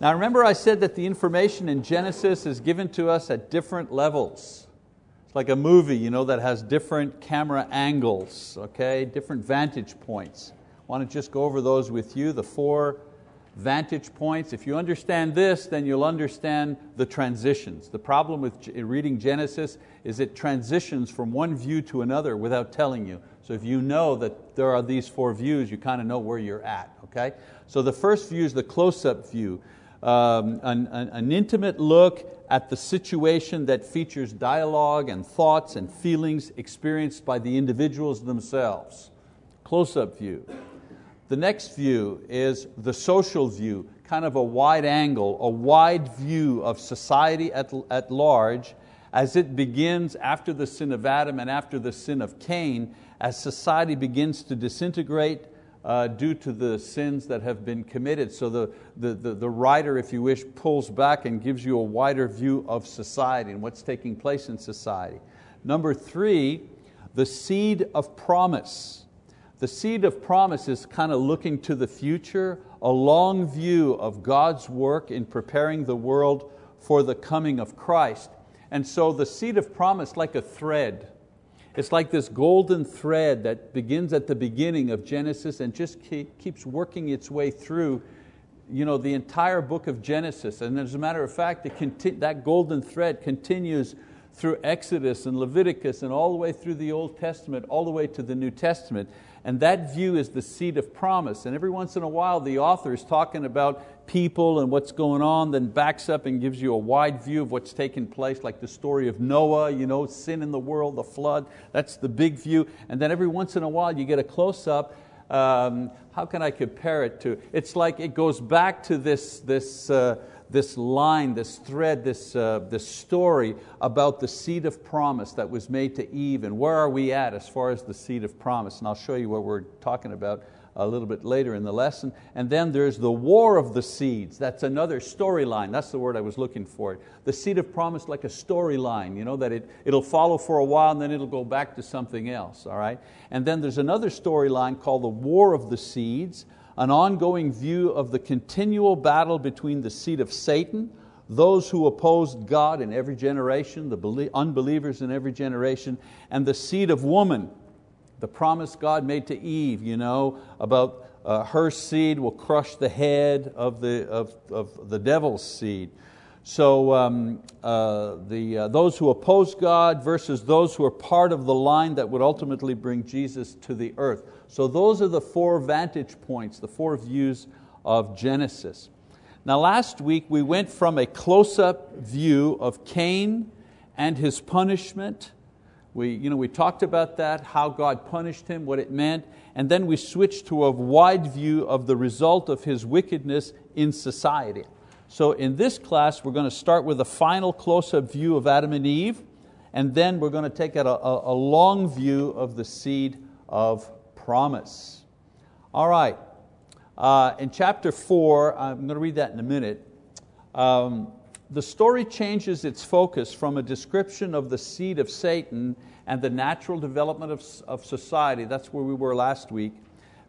Now remember I said that the information in Genesis is given to us at different levels. It's like a movie you know, that has different camera angles, okay? different vantage points. I want to just go over those with you, the four vantage points. If you understand this, then you'll understand the transitions. The problem with reading Genesis is it transitions from one view to another without telling you. So if you know that there are these four views, you kind of know where you're at. Okay? So the first view is the close-up view um, an, an, an intimate look at the situation that features dialogue and thoughts and feelings experienced by the individuals themselves. Close-up view. The next view is the social view, kind of a wide angle, a wide view of society at, at large as it begins after the sin of Adam and after the sin of Cain, as society begins to disintegrate uh, due to the sins that have been committed. So the, the, the, the, writer, if you wish, pulls back and gives you a wider view of society and what's taking place in society. Number three, the seed of promise. The seed of promise is kind of looking to the future, a long view of God's work in preparing the world for the coming of Christ. And so the seed of promise, like a thread, it's like this golden thread that begins at the beginning of Genesis and just keeps working its way through you know, the entire book of Genesis. And as a matter of fact, that golden thread continues through Exodus and Leviticus and all the way through the Old Testament, all the way to the New Testament. And that view is the seed of promise. And every once in a while, the author is talking about people and what's going on, then backs up and gives you a wide view of what's taken place, like the story of Noah, you know, sin in the world, the flood. That's the big view. And then every once in a while, you get a close up. Um, how can I compare it to? It's like it goes back to this, this uh, this line, this thread, this, uh, this story about the seed of promise that was made to Eve and where are we at as far as the seed of promise. And I'll show you what we're talking about a little bit later in the lesson. And then there's the war of the seeds. That's another storyline. That's the word I was looking for. The seed of promise like a storyline, you know, that it, it'll follow for a while and then it'll go back to something else. All right? And then there's another storyline called the war of the seeds an ongoing view of the continual battle between the seed of Satan, those who opposed God in every generation, the unbelievers in every generation, and the seed of woman, the promise God made to Eve, you know, about uh, her seed will crush the head of the, of, of the devil's seed. So um, uh, the, uh, those who oppose God versus those who are part of the line that would ultimately bring Jesus to the earth. So those are the four vantage points, the four views of Genesis. Now last week we went from a close-up view of Cain and his punishment. We, you know, we talked about that, how God punished him, what it meant, and then we switched to a wide view of the result of his wickedness in society. So in this class, we're going to start with a final close-up view of Adam and Eve, and then we're going to take a, a, a long view of the seed of promise. All right, uh, in chapter four, I'm going to read that in a minute. Um, the story changes its focus from a description of the seed of Satan and the natural development of, of society, that's where we were last week,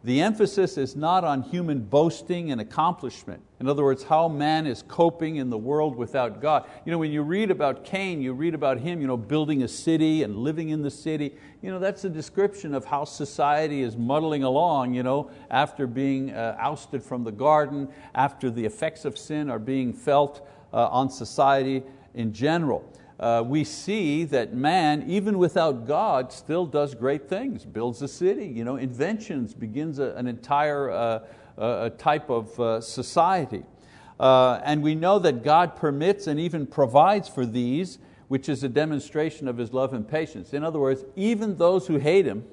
the emphasis is not on human boasting and accomplishment. In other words, how man is coping in the world without God. You know, when you read about Cain, you read about him you know, building a city and living in the city. You know, that's a description of how society is muddling along you know, after being uh, ousted from the garden, after the effects of sin are being felt uh, on society in general uh, we see that man, even without God, still does great things, builds a city, you know, inventions, begins a, an entire uh, uh, type of uh, society. Uh, and we know that God permits and even provides for these, which is a demonstration of His love and patience. In other words, even those who hate Him,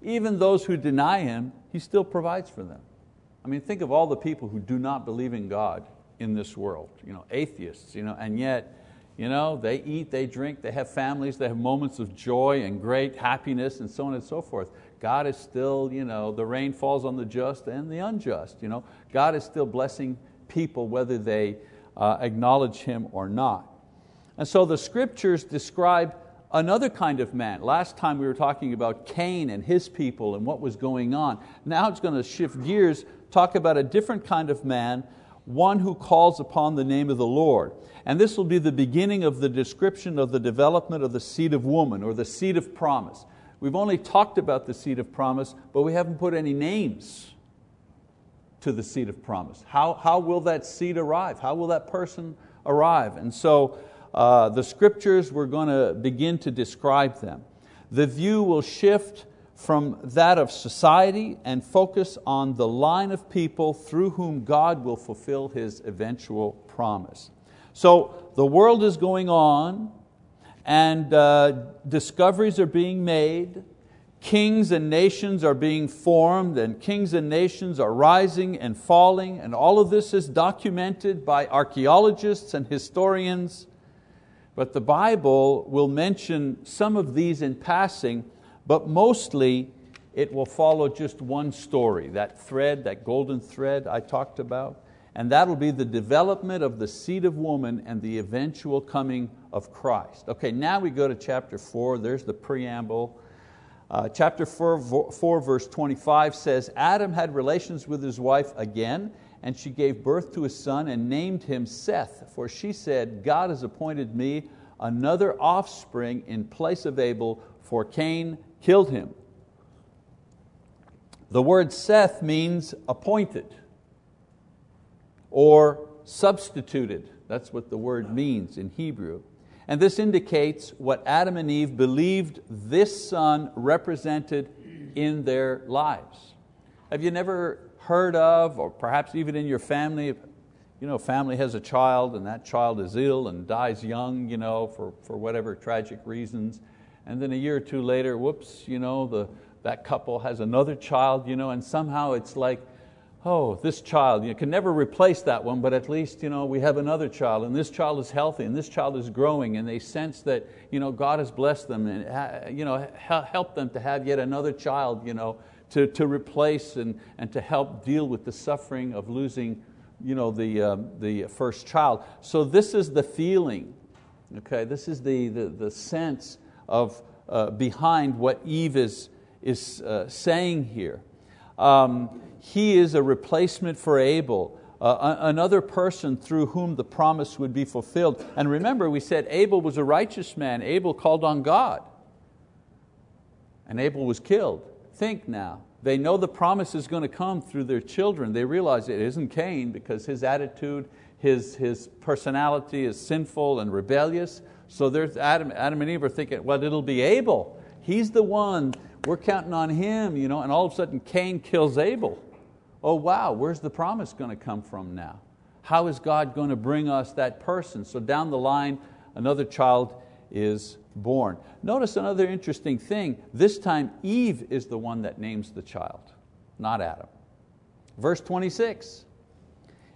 even those who deny Him, He still provides for them. I mean, think of all the people who do not believe in God in this world, you know, atheists, you know, and yet you know, they eat, they drink, they have families, they have moments of joy and great happiness and so on and so forth. God is still, you know, the rain falls on the just and the unjust. You know? God is still blessing people whether they uh, acknowledge Him or not. And so the scriptures describe another kind of man. Last time we were talking about Cain and his people and what was going on. Now it's going to shift gears, talk about a different kind of man one who calls upon the name of the Lord. And this will be the beginning of the description of the development of the seed of woman or the seed of promise. We've only talked about the seed of promise, but we haven't put any names to the seed of promise. How, how will that seed arrive? How will that person arrive? And so uh, the scriptures, we're going to begin to describe them. The view will shift from that of society and focus on the line of people through whom God will fulfill His eventual promise. So the world is going on, and uh, discoveries are being made. Kings and nations are being formed, and kings and nations are rising and falling, and all of this is documented by archaeologists and historians. But the Bible will mention some of these in passing but mostly it will follow just one story, that thread, that golden thread I talked about, and that'll be the development of the seed of woman and the eventual coming of Christ. Okay, now we go to chapter four, there's the preamble. Uh, chapter four, 4, verse 25 says, Adam had relations with his wife again, and she gave birth to a son and named him Seth, for she said, God has appointed me another offspring in place of Abel, for Cain killed him. The word Seth means appointed or substituted. That's what the word means in Hebrew. And this indicates what Adam and Eve believed this son represented in their lives. Have you never heard of, or perhaps even in your family, you know, family has a child and that child is ill and dies young you know, for, for whatever tragic reasons, and then a year or two later, whoops, you know, the, that couple has another child, you know, and somehow it's like, oh, this child, you can never replace that one, but at least you know, we have another child, and this child is healthy, and this child is growing, and they sense that you know, God has blessed them and you know, help them to have yet another child you know, to, to replace and, and to help deal with the suffering of losing you know, the, uh, the first child. So this is the feeling, okay? this is the, the, the sense of, uh, behind what Eve is, is uh, saying here. Um, he is a replacement for Abel, uh, another person through whom the promise would be fulfilled. And remember, we said Abel was a righteous man. Abel called on God. And Abel was killed. Think now. They know the promise is going to come through their children. They realize it isn't Cain because his attitude, his, his personality is sinful and rebellious. So there's Adam, Adam and Eve are thinking, well, it'll be Abel. He's the one, we're counting on him, you know, and all of a sudden Cain kills Abel. Oh wow, where's the promise going to come from now? How is God going to bring us that person? So down the line, another child is born. Notice another interesting thing. This time Eve is the one that names the child, not Adam. Verse 26,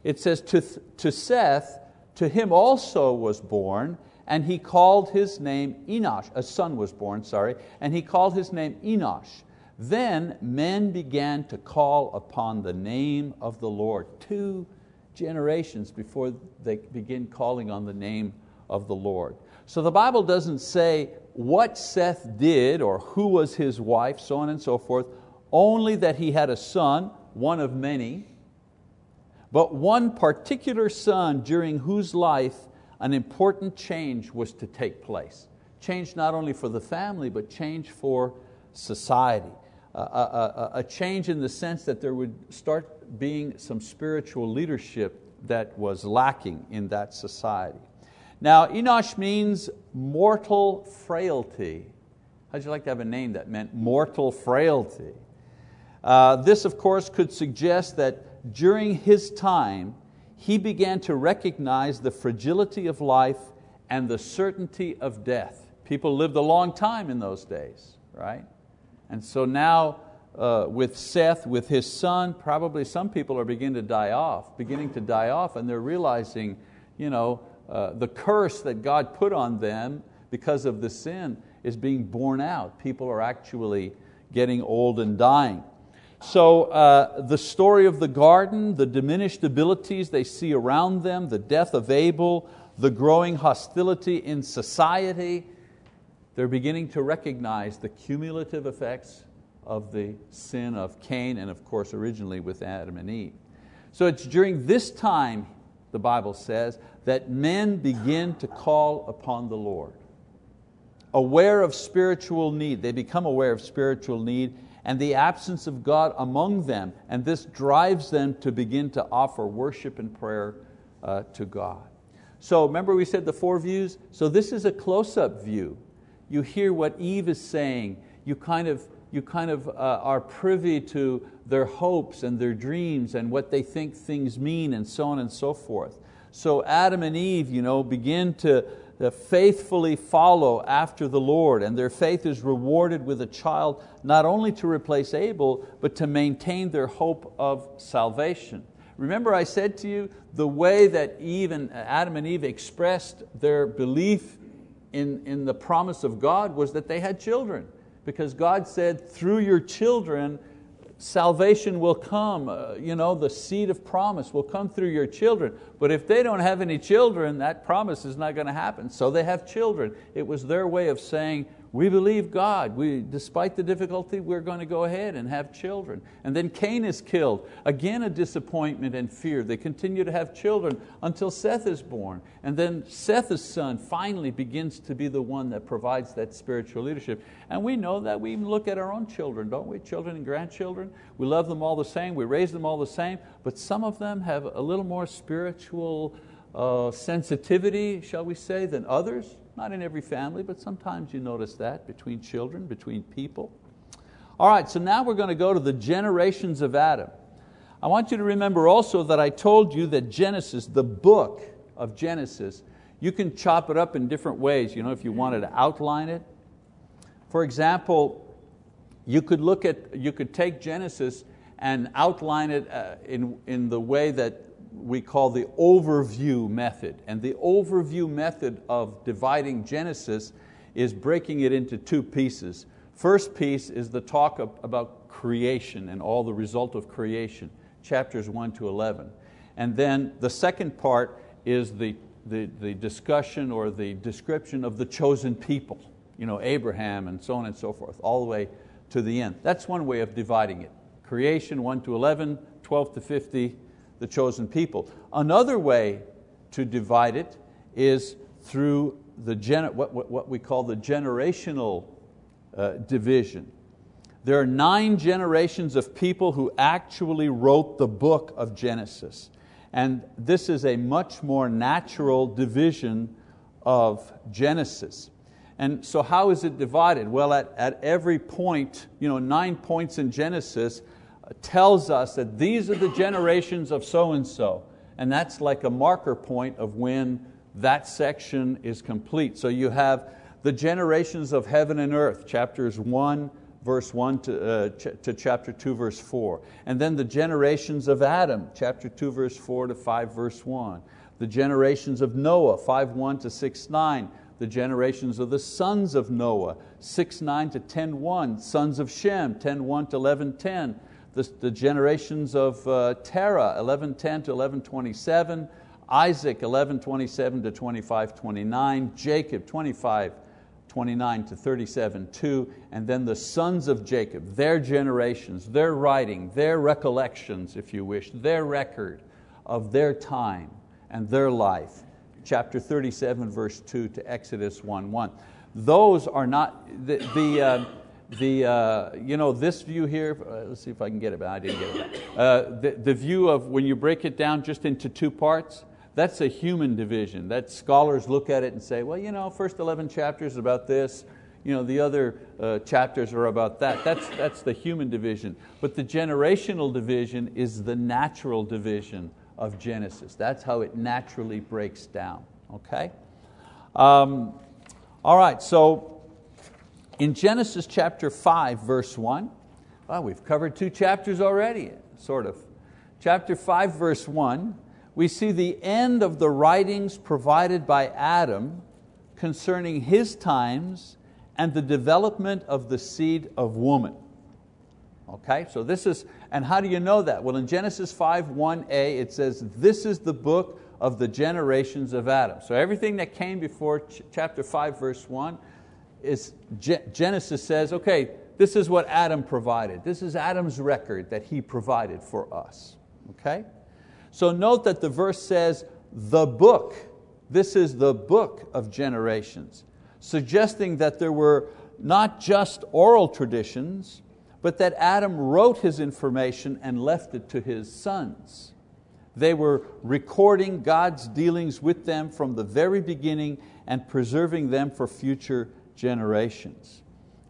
it says, to, to Seth, to him also was born and he called his name Enosh. A son was born, sorry, and he called his name Enosh. Then men began to call upon the name of the Lord. Two generations before they begin calling on the name of the Lord. So the Bible doesn't say what Seth did or who was his wife, so on and so forth, only that he had a son, one of many, but one particular son during whose life an important change was to take place. Change not only for the family, but change for society. A, a, a, change in the sense that there would start being some spiritual leadership that was lacking in that society. Now, Enosh means mortal frailty. How'd you like to have a name that meant mortal frailty? Uh, this, of course, could suggest that during his time, he began to recognize the fragility of life and the certainty of death. People lived a long time in those days, right? And so now uh, with Seth, with his son, probably some people are beginning to die off, beginning to die off, and they're realizing you know, uh, the curse that God put on them because of the sin is being borne out. People are actually getting old and dying. So uh, the story of the garden, the diminished abilities they see around them, the death of Abel, the growing hostility in society, they're beginning to recognize the cumulative effects of the sin of Cain and of course originally with Adam and Eve. So it's during this time, the Bible says, that men begin to call upon the Lord. Aware of spiritual need, they become aware of spiritual need and the absence of God among them, and this drives them to begin to offer worship and prayer uh, to God. So remember we said the four views? So this is a close-up view. You hear what Eve is saying, you kind of, you kind of uh, are privy to their hopes and their dreams and what they think things mean and so on and so forth. So Adam and Eve you know, begin to, to faithfully follow after the Lord and their faith is rewarded with a child not only to replace Abel but to maintain their hope of salvation. Remember I said to you, the way that Eve and uh, Adam and Eve expressed their belief in, in the promise of God was that they had children. Because God said, through your children, salvation will come, uh, you know, the seed of promise will come through your children. But if they don't have any children, that promise is not going to happen. So they have children. It was their way of saying, we believe God. We, despite the difficulty, we're going to go ahead and have children. And then Cain is killed. Again, a disappointment and fear. They continue to have children until Seth is born. And then Seth's son finally begins to be the one that provides that spiritual leadership. And we know that we even look at our own children, don't we? Children and grandchildren. We love them all the same, we raise them all the same, but some of them have a little more spiritual uh, sensitivity, shall we say, than others. Not in every family, but sometimes you notice that between children, between people. All right, so now we're going to go to the generations of Adam. I want you to remember also that I told you that Genesis, the book of Genesis, you can chop it up in different ways, you know, if you wanted to outline it. For example, you could look at, you could take Genesis and outline it uh, in, in the way that we call the overview method. And the overview method of dividing Genesis is breaking it into two pieces. First piece is the talk about creation and all the result of creation, chapters 1 to 11. And then the second part is the, the, the discussion or the description of the chosen people, you know, Abraham and so on and so forth, all the way to the end. That's one way of dividing it. Creation 1 to 11, 12 to 50, the chosen people. Another way to divide it is through the what, what we call the generational uh, division. There are nine generations of people who actually wrote the book of Genesis. And this is a much more natural division of Genesis. And so how is it divided? Well, at, at every point, you know, nine points in Genesis, tells us that these are the generations of so-and-so. And that's like a marker point of when that section is complete. So you have the generations of heaven and earth, chapters 1, verse 1 to, uh, ch to chapter 2, verse 4. And then the generations of Adam, chapter 2, verse 4 to 5, verse 1. The generations of Noah, 5, 1 to 6, 9 the generations of the sons of Noah, 6, 9 to 10, 1, sons of Shem, 10, 1 to 11, 10, the, the generations of uh, Terah, 1110 to 1127, Isaac, 1127 to 2529, Jacob, 25 29 to 37, 2, and then the sons of Jacob, their generations, their writing, their recollections, if you wish, their record of their time and their life. Chapter 37, verse 2 to Exodus 1 1. Those are not, the, the, uh, the, uh, you know, this view here, uh, let's see if I can get it, I didn't get it. Uh, the, the view of when you break it down just into two parts, that's a human division. That scholars look at it and say, well, you know, first 11 chapters about this, you know, the other uh, chapters are about that. That's, that's the human division. But the generational division is the natural division of Genesis. That's how it naturally breaks down, okay? Um, all right, so in Genesis chapter 5, verse 1, well, we've covered two chapters already, sort of. Chapter 5, verse 1, we see the end of the writings provided by Adam concerning his times and the development of the seed of woman. Okay, so this is, and how do you know that? Well, in Genesis 5, 1a, it says, This is the book of the generations of Adam. So everything that came before chapter 5, verse 1, is Genesis says, okay, this is what Adam provided. This is Adam's record that he provided for us. Okay? So note that the verse says, the book. This is the book of generations, suggesting that there were not just oral traditions, but that Adam wrote his information and left it to his sons. They were recording God's dealings with them from the very beginning and preserving them for future generations.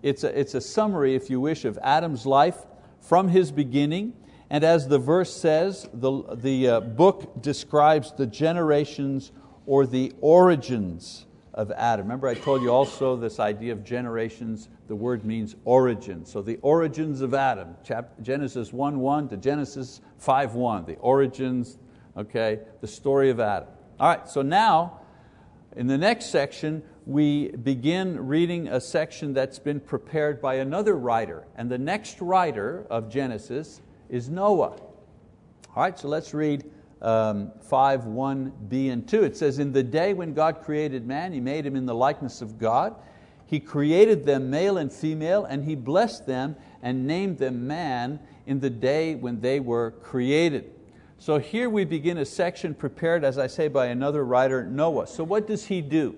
It's a, it's a summary, if you wish, of Adam's life from his beginning. And as the verse says, the, the uh, book describes the generations or the origins of Adam. Remember I told you also this idea of generations, the word means origin. So the origins of Adam, Genesis 1 1 to Genesis 5 1, the origins, okay, the story of Adam. All right, so now in the next section, we begin reading a section that's been prepared by another writer. And the next writer of Genesis is Noah. All right, so let's read um, 5, 1b and 2. It says, In the day when God created man, He made him in the likeness of God. He created them male and female, and He blessed them and named them man in the day when they were created. So here we begin a section prepared, as I say, by another writer, Noah. So what does he do?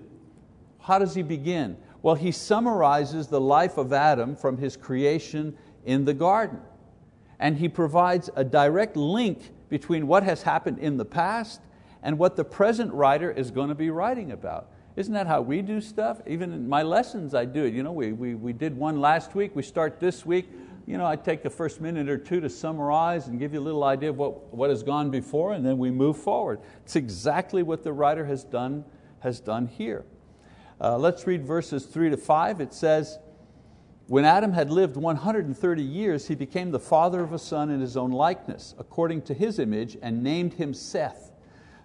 How does he begin? Well, he summarizes the life of Adam from his creation in the garden. And he provides a direct link between what has happened in the past and what the present writer is going to be writing about. Isn't that how we do stuff? Even in my lessons I do it. You know, we, we, we did one last week, we start this week. You know, I take the first minute or two to summarize and give you a little idea of what, what has gone before and then we move forward. It's exactly what the writer has done, has done here. Uh, let's read verses three to five. It says, when Adam had lived 130 years, he became the father of a son in his own likeness, according to his image, and named him Seth.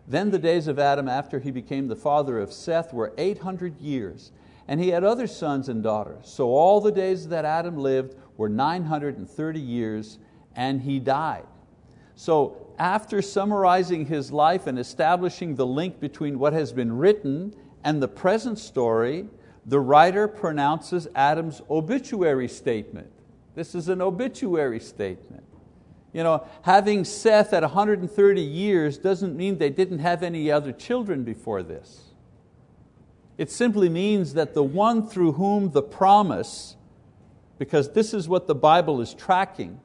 Then the days of Adam after he became the father of Seth were 800 years, and he had other sons and daughters. So all the days that Adam lived were 930 years, and he died. So after summarizing his life and establishing the link between what has been written and the present story, the writer pronounces Adam's obituary statement. This is an obituary statement. You know, having Seth at 130 years doesn't mean they didn't have any other children before this. It simply means that the one through whom the promise, because this is what the Bible is tracking,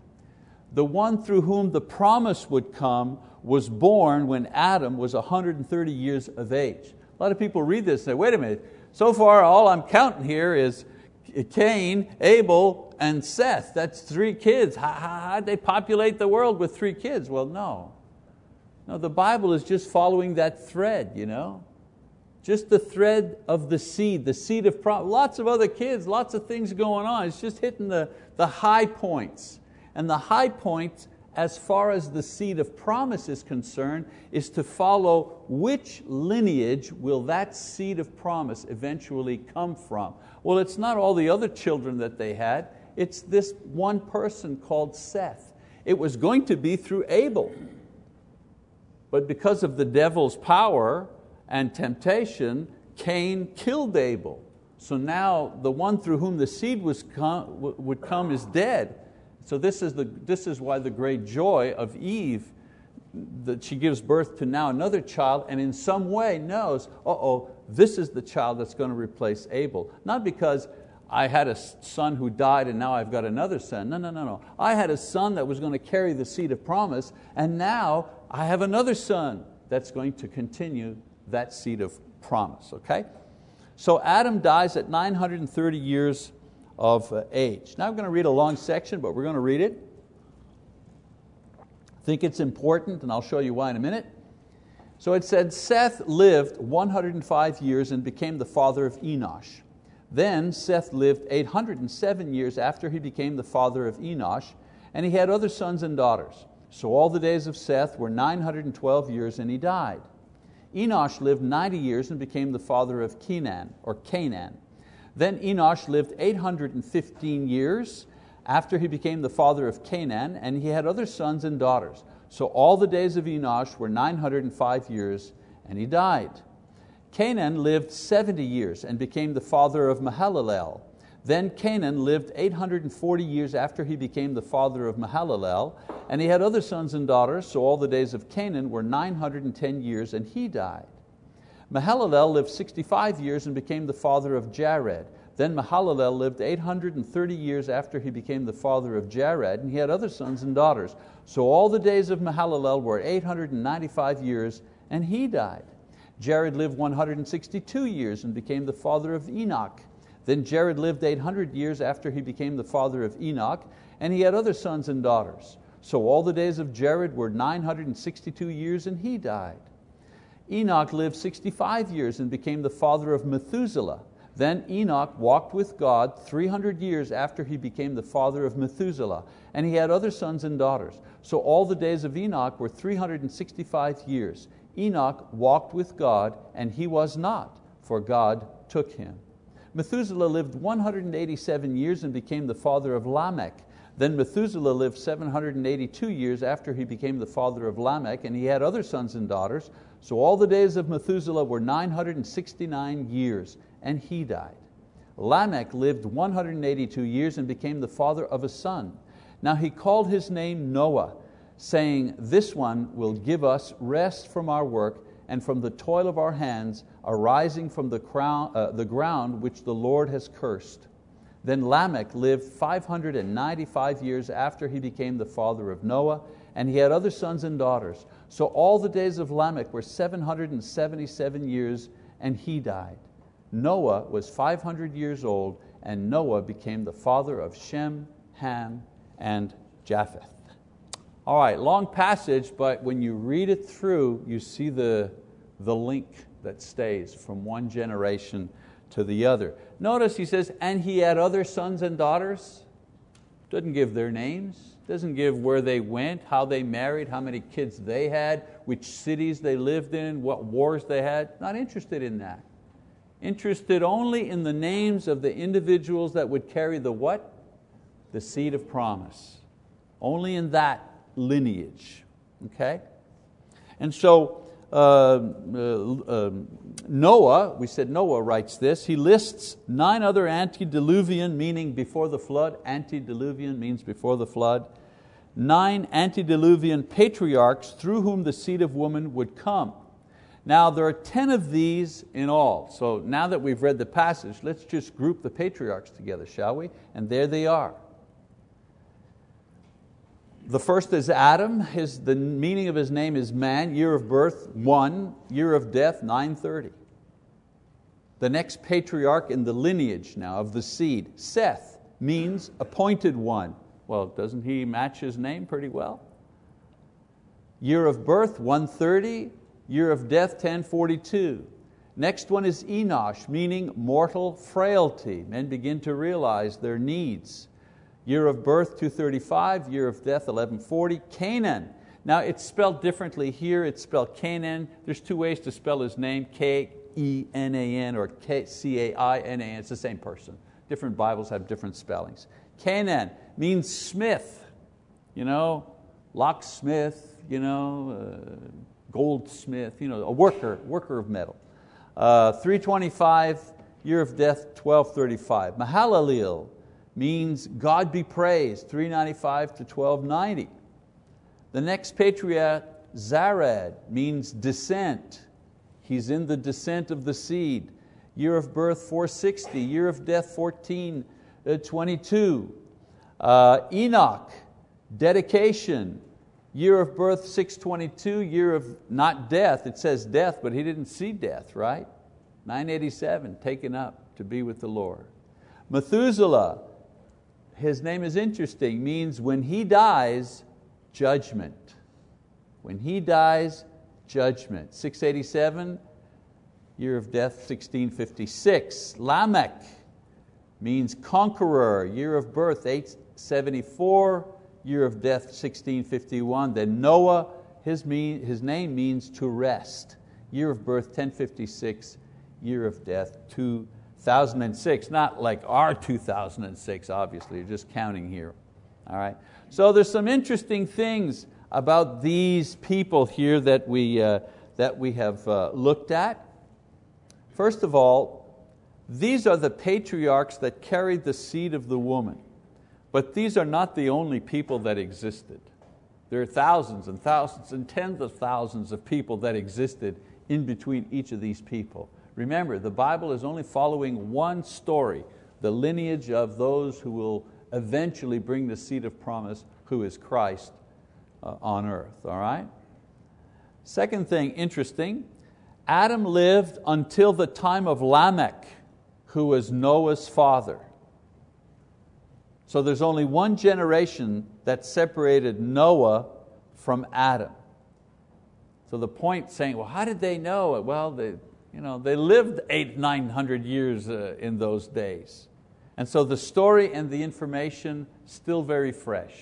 the one through whom the promise would come was born when Adam was 130 years of age. A lot of people read this and say, wait a minute, so far, all I'm counting here is Cain, Abel, and Seth. That's three kids. How, how, did they populate the world with three kids? Well, no. No, the Bible is just following that thread, you know? Just the thread of the seed, the seed of promise. Lots of other kids, lots of things going on. It's just hitting the, the high points. And the high points as far as the seed of promise is concerned, is to follow which lineage will that seed of promise eventually come from. Well, it's not all the other children that they had, it's this one person called Seth. It was going to be through Abel. But because of the devil's power and temptation, Cain killed Abel. So now the one through whom the seed was come, would come is dead. So this is, the, this is why the great joy of Eve that she gives birth to now another child and in some way knows, uh-oh, this is the child that's going to replace Abel. Not because I had a son who died and now I've got another son. No, no, no, no. I had a son that was going to carry the seed of promise and now I have another son that's going to continue that seed of promise, okay? So Adam dies at 930 years of uh, age. Now I'm going to read a long section, but we're going to read it. I think it's important, and I'll show you why in a minute. So it said, Seth lived 105 years and became the father of Enosh. Then Seth lived 807 years after he became the father of Enosh, and he had other sons and daughters. So all the days of Seth were 912 years, and he died. Enosh lived 90 years and became the father of Kenan, or Canaan. Then Enosh lived 815 years after he became the father of Canaan, and he had other sons and daughters. So all the days of Enosh were 905 years, and he died. Canaan lived 70 years and became the father of Mahalalel. Then Canaan lived 840 years after he became the father of Mahalalel, and he had other sons and daughters, so all the days of Canaan were 910 years, and he died. Mahalalel lived 65 years and became the father of Jared. Then Mahalalel lived 830 years after he became the father of Jared, and he had other sons and daughters. So all the days of Mahalalel were 895 years, and he died. Jared lived 162 years and became the father of Enoch. Then Jared lived 800 years after he became the father of Enoch, and he had other sons and daughters. So all the days of Jared were 962 years, and he died. Enoch lived 65 years and became the father of Methuselah. Then Enoch walked with God 300 years after he became the father of Methuselah, and he had other sons and daughters. So all the days of Enoch were 365 years. Enoch walked with God, and he was not, for God took him. Methuselah lived 187 years and became the father of Lamech. Then Methuselah lived 782 years after he became the father of Lamech, and he had other sons and daughters. So all the days of Methuselah were 969 years, and he died. Lamech lived 182 years and became the father of a son. Now he called his name Noah, saying, This one will give us rest from our work and from the toil of our hands, arising from the, crown, uh, the ground which the Lord has cursed. Then Lamech lived 595 years after he became the father of Noah, and he had other sons and daughters. So all the days of Lamech were 777 years, and he died. Noah was 500 years old, and Noah became the father of Shem, Ham, and Japheth. All right, long passage, but when you read it through, you see the, the link that stays from one generation to the other. Notice he says, and he had other sons and daughters. Doesn't give their names, doesn't give where they went, how they married, how many kids they had, which cities they lived in, what wars they had. Not interested in that. Interested only in the names of the individuals that would carry the what? The seed of promise. Only in that lineage. Okay? And so Uh, uh, uh, Noah, we said Noah writes this, he lists nine other antediluvian, meaning before the flood, antediluvian means before the flood, nine antediluvian patriarchs through whom the seed of woman would come. Now there are 10 of these in all. So now that we've read the passage, let's just group the patriarchs together, shall we? And there they are. The first is Adam, his, the meaning of his name is man, year of birth, one, year of death, 930. The next patriarch in the lineage now of the seed, Seth, means appointed one. Well, doesn't he match his name pretty well? Year of birth, 130, year of death, 1042. Next one is Enosh, meaning mortal frailty. Men begin to realize their needs. Year of birth 235, year of death 1140. Canaan. now it's spelled differently here, it's spelled Canaan. There's two ways to spell his name, K-E-N-A-N or C-A-I-N-A-N, it's the same person. Different Bibles have different spellings. Canaan means smith, you know, locksmith, you know, uh, goldsmith, you know, a worker, worker of metal. Uh, 325, year of death 1235. Mahalalel, means God be praised, 395 to 1290. The next patriarch, Jared, means descent. He's in the descent of the seed. Year of birth 460, year of death 1422. Uh, uh, Enoch, dedication, year of birth 622, year of not death, it says death, but he didn't see death, right? 987, taken up to be with the Lord. Methuselah, his name is interesting, means when he dies, judgment. When he dies, judgment. 687, year of death 1656. Lamech means conqueror, year of birth 874, year of death 1651. Then Noah, his, mean, his name means to rest, year of birth 1056, year of death 2 2006, not like our 2006, obviously, you're just counting here. All right? So there's some interesting things about these people here that we, uh, that we have uh, looked at. First of all, These are the patriarchs that carried the seed of the woman. But these are not the only people that existed. There are thousands and thousands and tens of thousands of people that existed in between each of these people. Remember, the Bible is only following one story, the lineage of those who will eventually bring the seed of promise, who is Christ uh, on earth. All right? Second thing, interesting, Adam lived until the time of Lamech who was Noah's father. So there's only one generation that separated Noah from Adam. So the point saying, well, how did they know? Well, they, you know, they lived eight, nine hundred years uh, in those days. And so the story and the information still very fresh.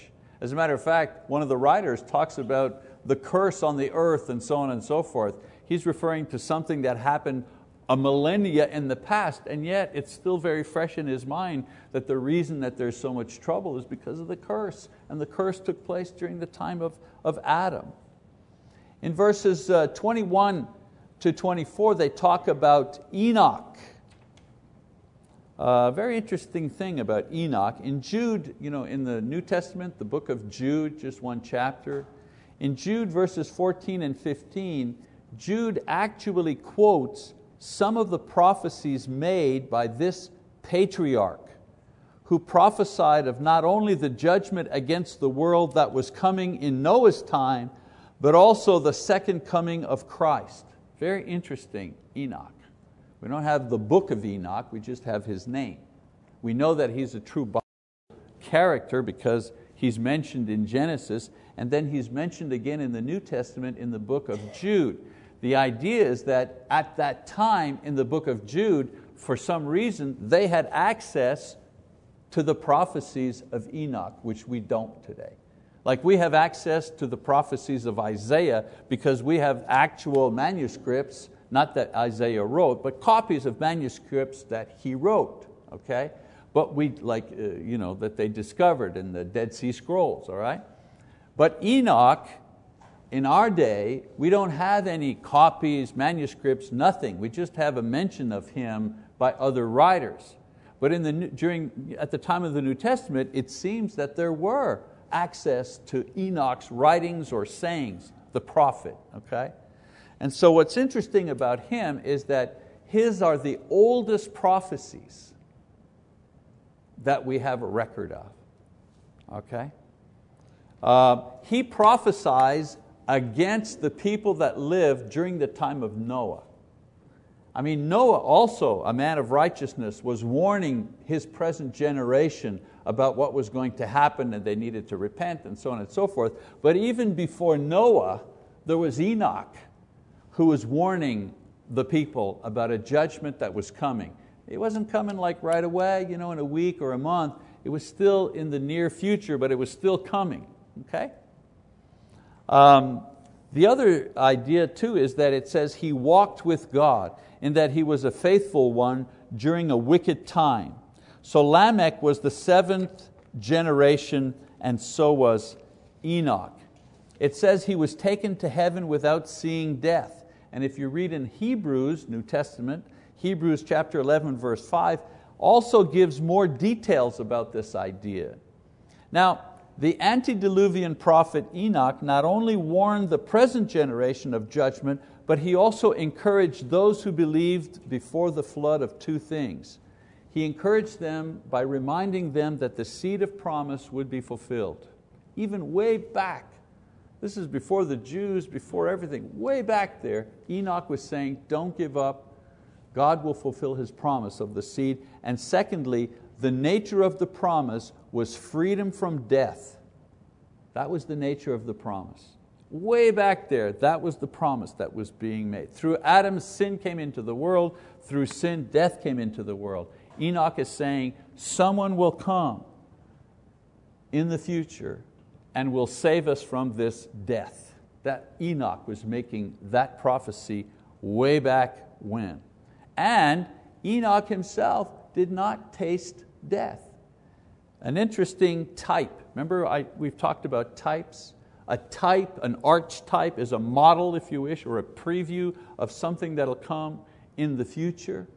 As a matter of fact, one of the writers talks about the curse on the earth and so on and so forth. He's referring to something that happened a millennia in the past, and yet it's still very fresh in his mind that the reason that there's so much trouble is because of the curse, and the curse took place during the time of, of Adam. In verses uh, 21 to 24, they talk about Enoch. Uh, very interesting thing about Enoch. In Jude, you know, in the New Testament, the book of Jude, just one chapter, in Jude verses 14 and 15, Jude actually quotes some of the prophecies made by this patriarch who prophesied of not only the judgment against the world that was coming in Noah's time, but also the second coming of Christ. Very interesting, Enoch. We don't have the book of Enoch, we just have his name. We know that he's a true character because he's mentioned in Genesis, and then he's mentioned again in the New Testament in the book of Jude. The idea is that at that time in the book of Jude, for some reason, they had access to the prophecies of Enoch, which we don't today. Like we have access to the prophecies of Isaiah because we have actual manuscripts, not that Isaiah wrote, but copies of manuscripts that he wrote, okay? But we, like, uh, you know, that they discovered in the Dead Sea Scrolls, all right? But Enoch in our day, we don't have any copies, manuscripts, nothing. We just have a mention of him by other writers. But in the, during, at the time of the New Testament, it seems that there were access to Enoch's writings or sayings, the prophet. Okay? And so what's interesting about him is that his are the oldest prophecies that we have a record of. Okay? Uh, he prophesies against the people that lived during the time of Noah. I mean, Noah also, a man of righteousness, was warning his present generation about what was going to happen and they needed to repent and so on and so forth. But even before Noah, there was Enoch who was warning the people about a judgment that was coming. It wasn't coming like right away, you know, in a week or a month. It was still in the near future, but it was still coming. Okay? Um, the other idea too is that it says he walked with God in that he was a faithful one during a wicked time. So Lamech was the seventh generation and so was Enoch. It says he was taken to heaven without seeing death. And if you read in Hebrews, New Testament, Hebrews chapter 11 verse 5, also gives more details about this idea. Now, the antediluvian prophet Enoch not only warned the present generation of judgment, but he also encouraged those who believed before the flood of two things. He encouraged them by reminding them that the seed of promise would be fulfilled. Even way back, this is before the Jews, before everything, way back there, Enoch was saying, don't give up, God will fulfill His promise of the seed. And secondly, the nature of the promise was freedom from death. That was the nature of the promise. Way back there, that was the promise that was being made. Through Adam, sin came into the world. Through sin, death came into the world. Enoch is saying, someone will come in the future and will save us from this death. That Enoch was making that prophecy way back when. And Enoch himself did not taste death. An interesting type. Remember, I, we've talked about types? A type, an archetype, is a model, if you wish, or a preview of something that'll come in the future.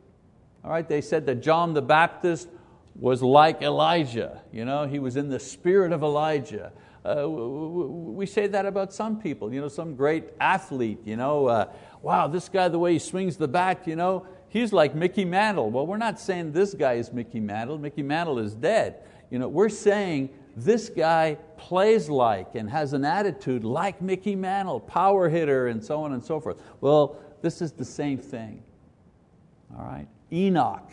All right, they said that John the Baptist was like Elijah. You know, he was in the spirit of Elijah. Uh, we say that about some people, you know, some great athlete, you know, uh, wow, this guy, the way he swings the bat, you know, he's like Mickey Mantle. Well, we're not saying this guy is Mickey Mantle. Mickey Mantle is dead. You know, we're saying this guy plays like and has an attitude like Mickey Mantle, power hitter and so on and so forth. Well, this is the same thing. All right? Enoch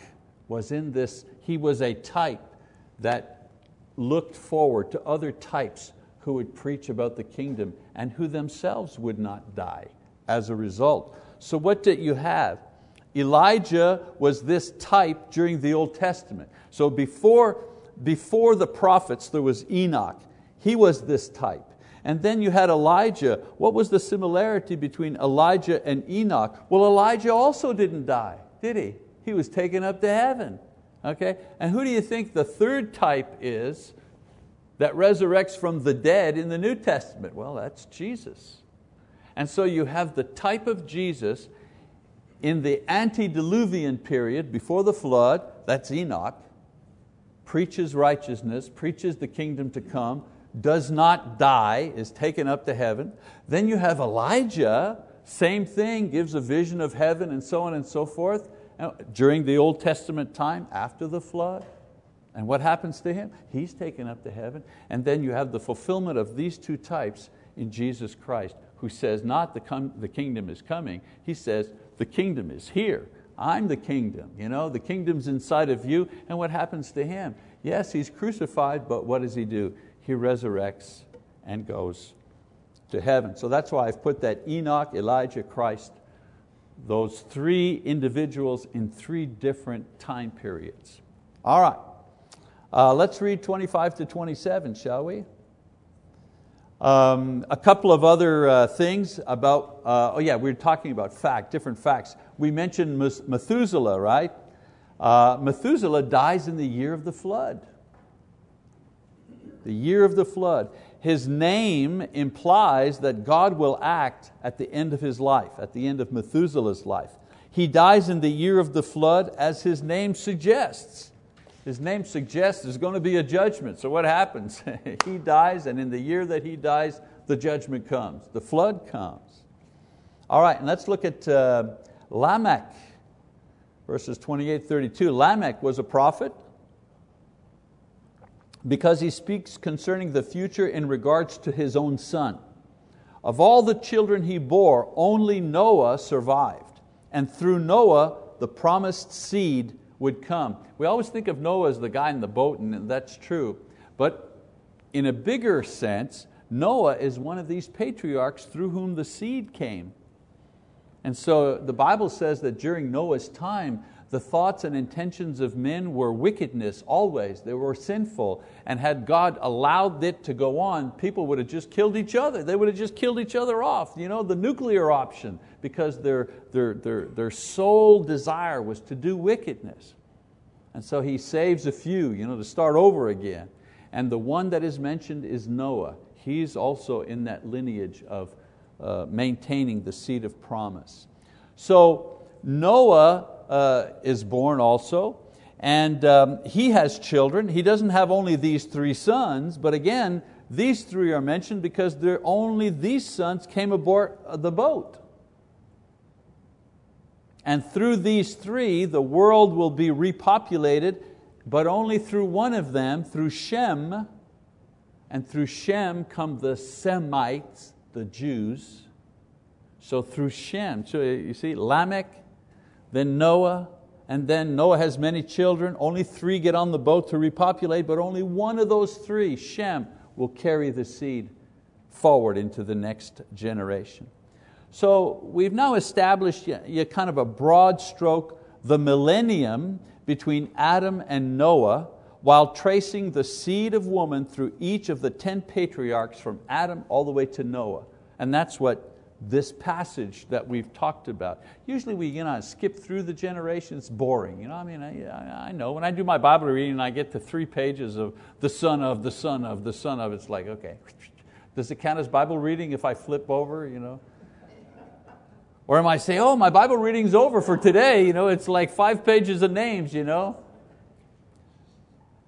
was in this, he was a type that looked forward to other types who would preach about the kingdom and who themselves would not die as a result. So, what did you have? Elijah was this type during the Old Testament. So, before, before the prophets, there was Enoch. He was this type. And then you had Elijah. What was the similarity between Elijah and Enoch? Well, Elijah also didn't die, did he? He was taken up to heaven. Okay? And who do you think the third type is that resurrects from the dead in the New Testament? Well, that's Jesus. And so you have the type of Jesus in the antediluvian period before the flood, that's Enoch, preaches righteousness, preaches the kingdom to come, does not die, is taken up to heaven. Then you have Elijah, same thing, gives a vision of heaven and so on and so forth during the Old Testament time after the flood. And what happens to him? He's taken up to heaven. And then you have the fulfillment of these two types in Jesus Christ, who says, not the, the kingdom is coming, he says, the kingdom is here. I'm the kingdom. You know, the kingdom's inside of you. And what happens to him? Yes, he's crucified, but what does he do? He resurrects and goes to heaven. So that's why I've put that Enoch, Elijah, Christ, those three individuals in three different time periods. All right. Uh, let's read 25 to 27, shall we? Um, a couple of other uh, things about, uh, oh yeah, we are talking about fact, different facts. We mentioned Methuselah, right? Uh, Methuselah dies in the year of the flood. The year of the flood. His name implies that God will act at the end of his life, at the end of Methuselah's life. He dies in the year of the flood as his name suggests his name suggests there's going to be a judgment. So what happens? he dies, and in the year that he dies, the judgment comes. The flood comes. All right, and let's look at uh, Lamech, verses 28 32. Lamech was a prophet because he speaks concerning the future in regards to his own son. Of all the children he bore, only Noah survived, and through Noah the promised seed would come. We always think of Noah as the guy in the boat, and that's true. But in a bigger sense, Noah is one of these patriarchs through whom the seed came. And so the Bible says that during Noah's time, the thoughts and intentions of men were wickedness always. They were sinful. And had God allowed it to go on, people would have just killed each other. They would have just killed each other off. You know, the nuclear option, because their, their, their, their sole desire was to do wickedness. And so he saves a few you know, to start over again. And the one that is mentioned is Noah. He's also in that lineage of uh, maintaining the seed of promise. So Noah uh, is born also, and um, he has children. He doesn't have only these three sons, but again, these three are mentioned because they're only these sons came aboard the boat. And through these three, the world will be repopulated, but only through one of them, through Shem. And through Shem come the Semites, the Jews. So through Shem, so you see, Lamech, then Noah, and then Noah has many children. Only three get on the boat to repopulate, but only one of those three, Shem, will carry the seed forward into the next generation. So we've now established kind of a broad stroke, the millennium between Adam and Noah, while tracing the seed of woman through each of the 10 patriarchs from Adam all the way to Noah. And that's what this passage that we've talked about. Usually we you know, skip through the generations, it's boring. You know, I mean, I, I know when I do my Bible reading and I get to three pages of the son of, the son of, the son of, it's like, okay, does it count as Bible reading if I flip over? You know? Or am I might say, oh, my Bible reading's over for today. You know, it's like five pages of names, you know.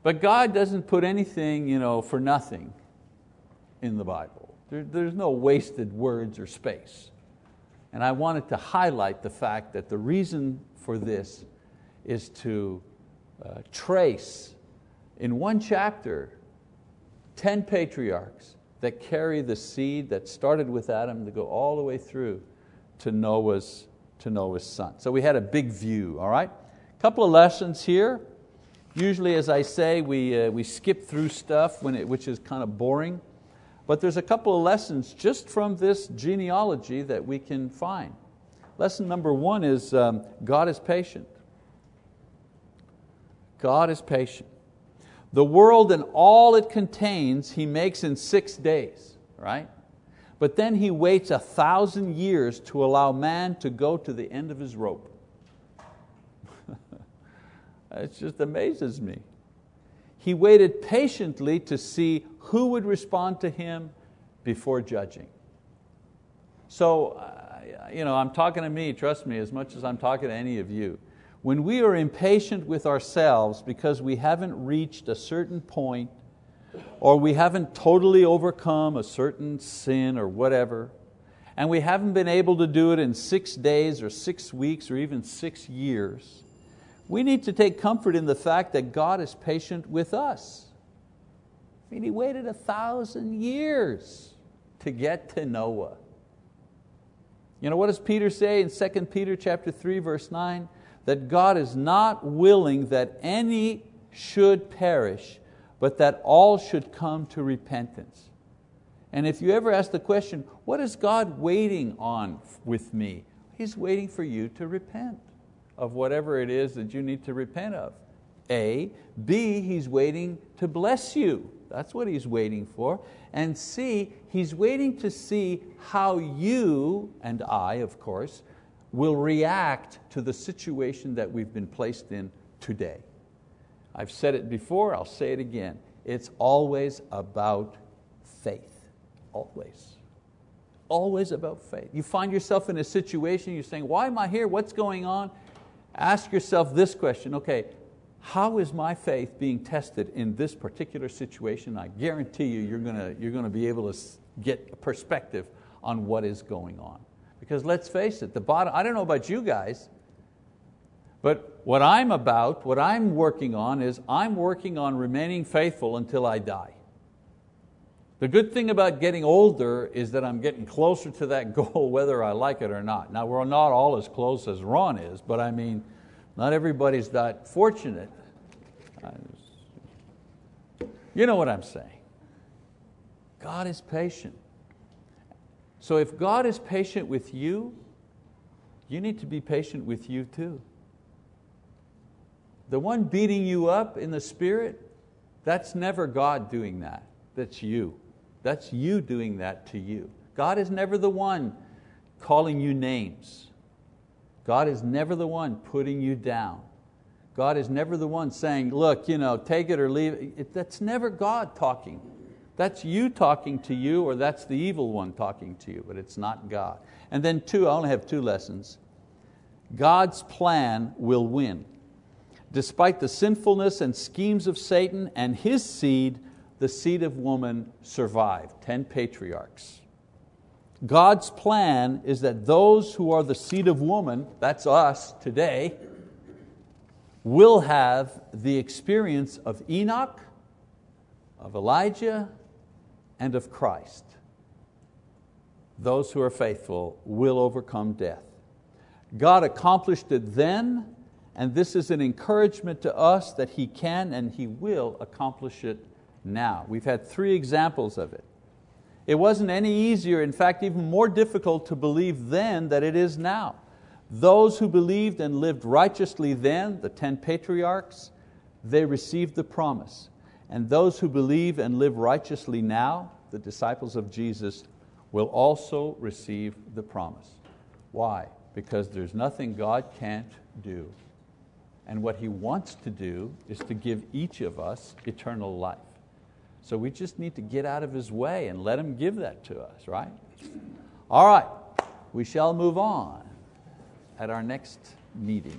But God doesn't put anything you know, for nothing in the Bible. There, there's no wasted words or space. And I wanted to highlight the fact that the reason for this is to uh, trace in one chapter 10 patriarchs that carry the seed that started with Adam to go all the way through to Noah's, to Noah's son. So we had a big view, all right? A couple of lessons here. Usually, as I say, we, uh, we skip through stuff when it, which is kind of boring. But there's a couple of lessons just from this genealogy that we can find. Lesson number one is um, God is patient. God is patient. The world and all it contains He makes in six days, right? But then He waits a thousand years to allow man to go to the end of his rope. it just amazes me. He waited patiently to see who would respond to Him before judging. So, uh, you know, I'm talking to me, trust me, as much as I'm talking to any of you. When we are impatient with ourselves because we haven't reached a certain point or we haven't totally overcome a certain sin or whatever, and we haven't been able to do it in six days or six weeks or even six years, we need to take comfort in the fact that God is patient with us. I mean, He waited a thousand years to get to Noah. You know, what does Peter say in 2 Peter chapter 3, verse 9? that God is not willing that any should perish, but that all should come to repentance. And if you ever ask the question, what is God waiting on with me? He's waiting for you to repent of whatever it is that you need to repent of. A. B. He's waiting to bless you. That's what He's waiting for. And C. He's waiting to see how you, and I of course, will react to the situation that we've been placed in today. I've said it before, I'll say it again. It's always about faith, always. Always about faith. You find yourself in a situation, you're saying, Why am I here? What's going on? Ask yourself this question okay, how is my faith being tested in this particular situation? I guarantee you, you're going to, you're to be able to get a perspective on what is going on. Because let's face it, the bottom, I don't know about you guys, but what I'm about, what I'm working on is I'm working on remaining faithful until I die. The good thing about getting older is that I'm getting closer to that goal whether I like it or not. Now we're not all as close as Ron is, but I mean, not everybody's that fortunate. You know what I'm saying. God is patient. So if God is patient with you, you need to be patient with you too. The one beating you up in the spirit, that's never God doing that. That's you. That's you doing that to you. God is never the one calling you names. God is never the one putting you down. God is never the one saying, look, you know, take it or leave it. That's never God talking. That's you talking to you, or that's the evil one talking to you, but it's not God. And then two, I only have two lessons. God's plan will win. Despite the sinfulness and schemes of Satan and his seed, the seed of woman survived. Ten patriarchs. God's plan is that those who are the seed of woman, that's us today, will have the experience of Enoch, of Elijah, and of Christ. Those who are faithful will overcome death. God accomplished it then, and this is an encouragement to us that He can and He will accomplish it now. We've had three examples of it. It wasn't any easier, in fact, even more difficult to believe then than it is now. Those who believed and lived righteously then, the ten patriarchs, they received the promise. And those who believe and live righteously now, the disciples of Jesus, will also receive the promise. Why? Because there's nothing God can't do. And what He wants to do is to give each of us eternal life. So we just need to get out of His way and let Him give that to us, right? All right, we shall move on. at our next meeting.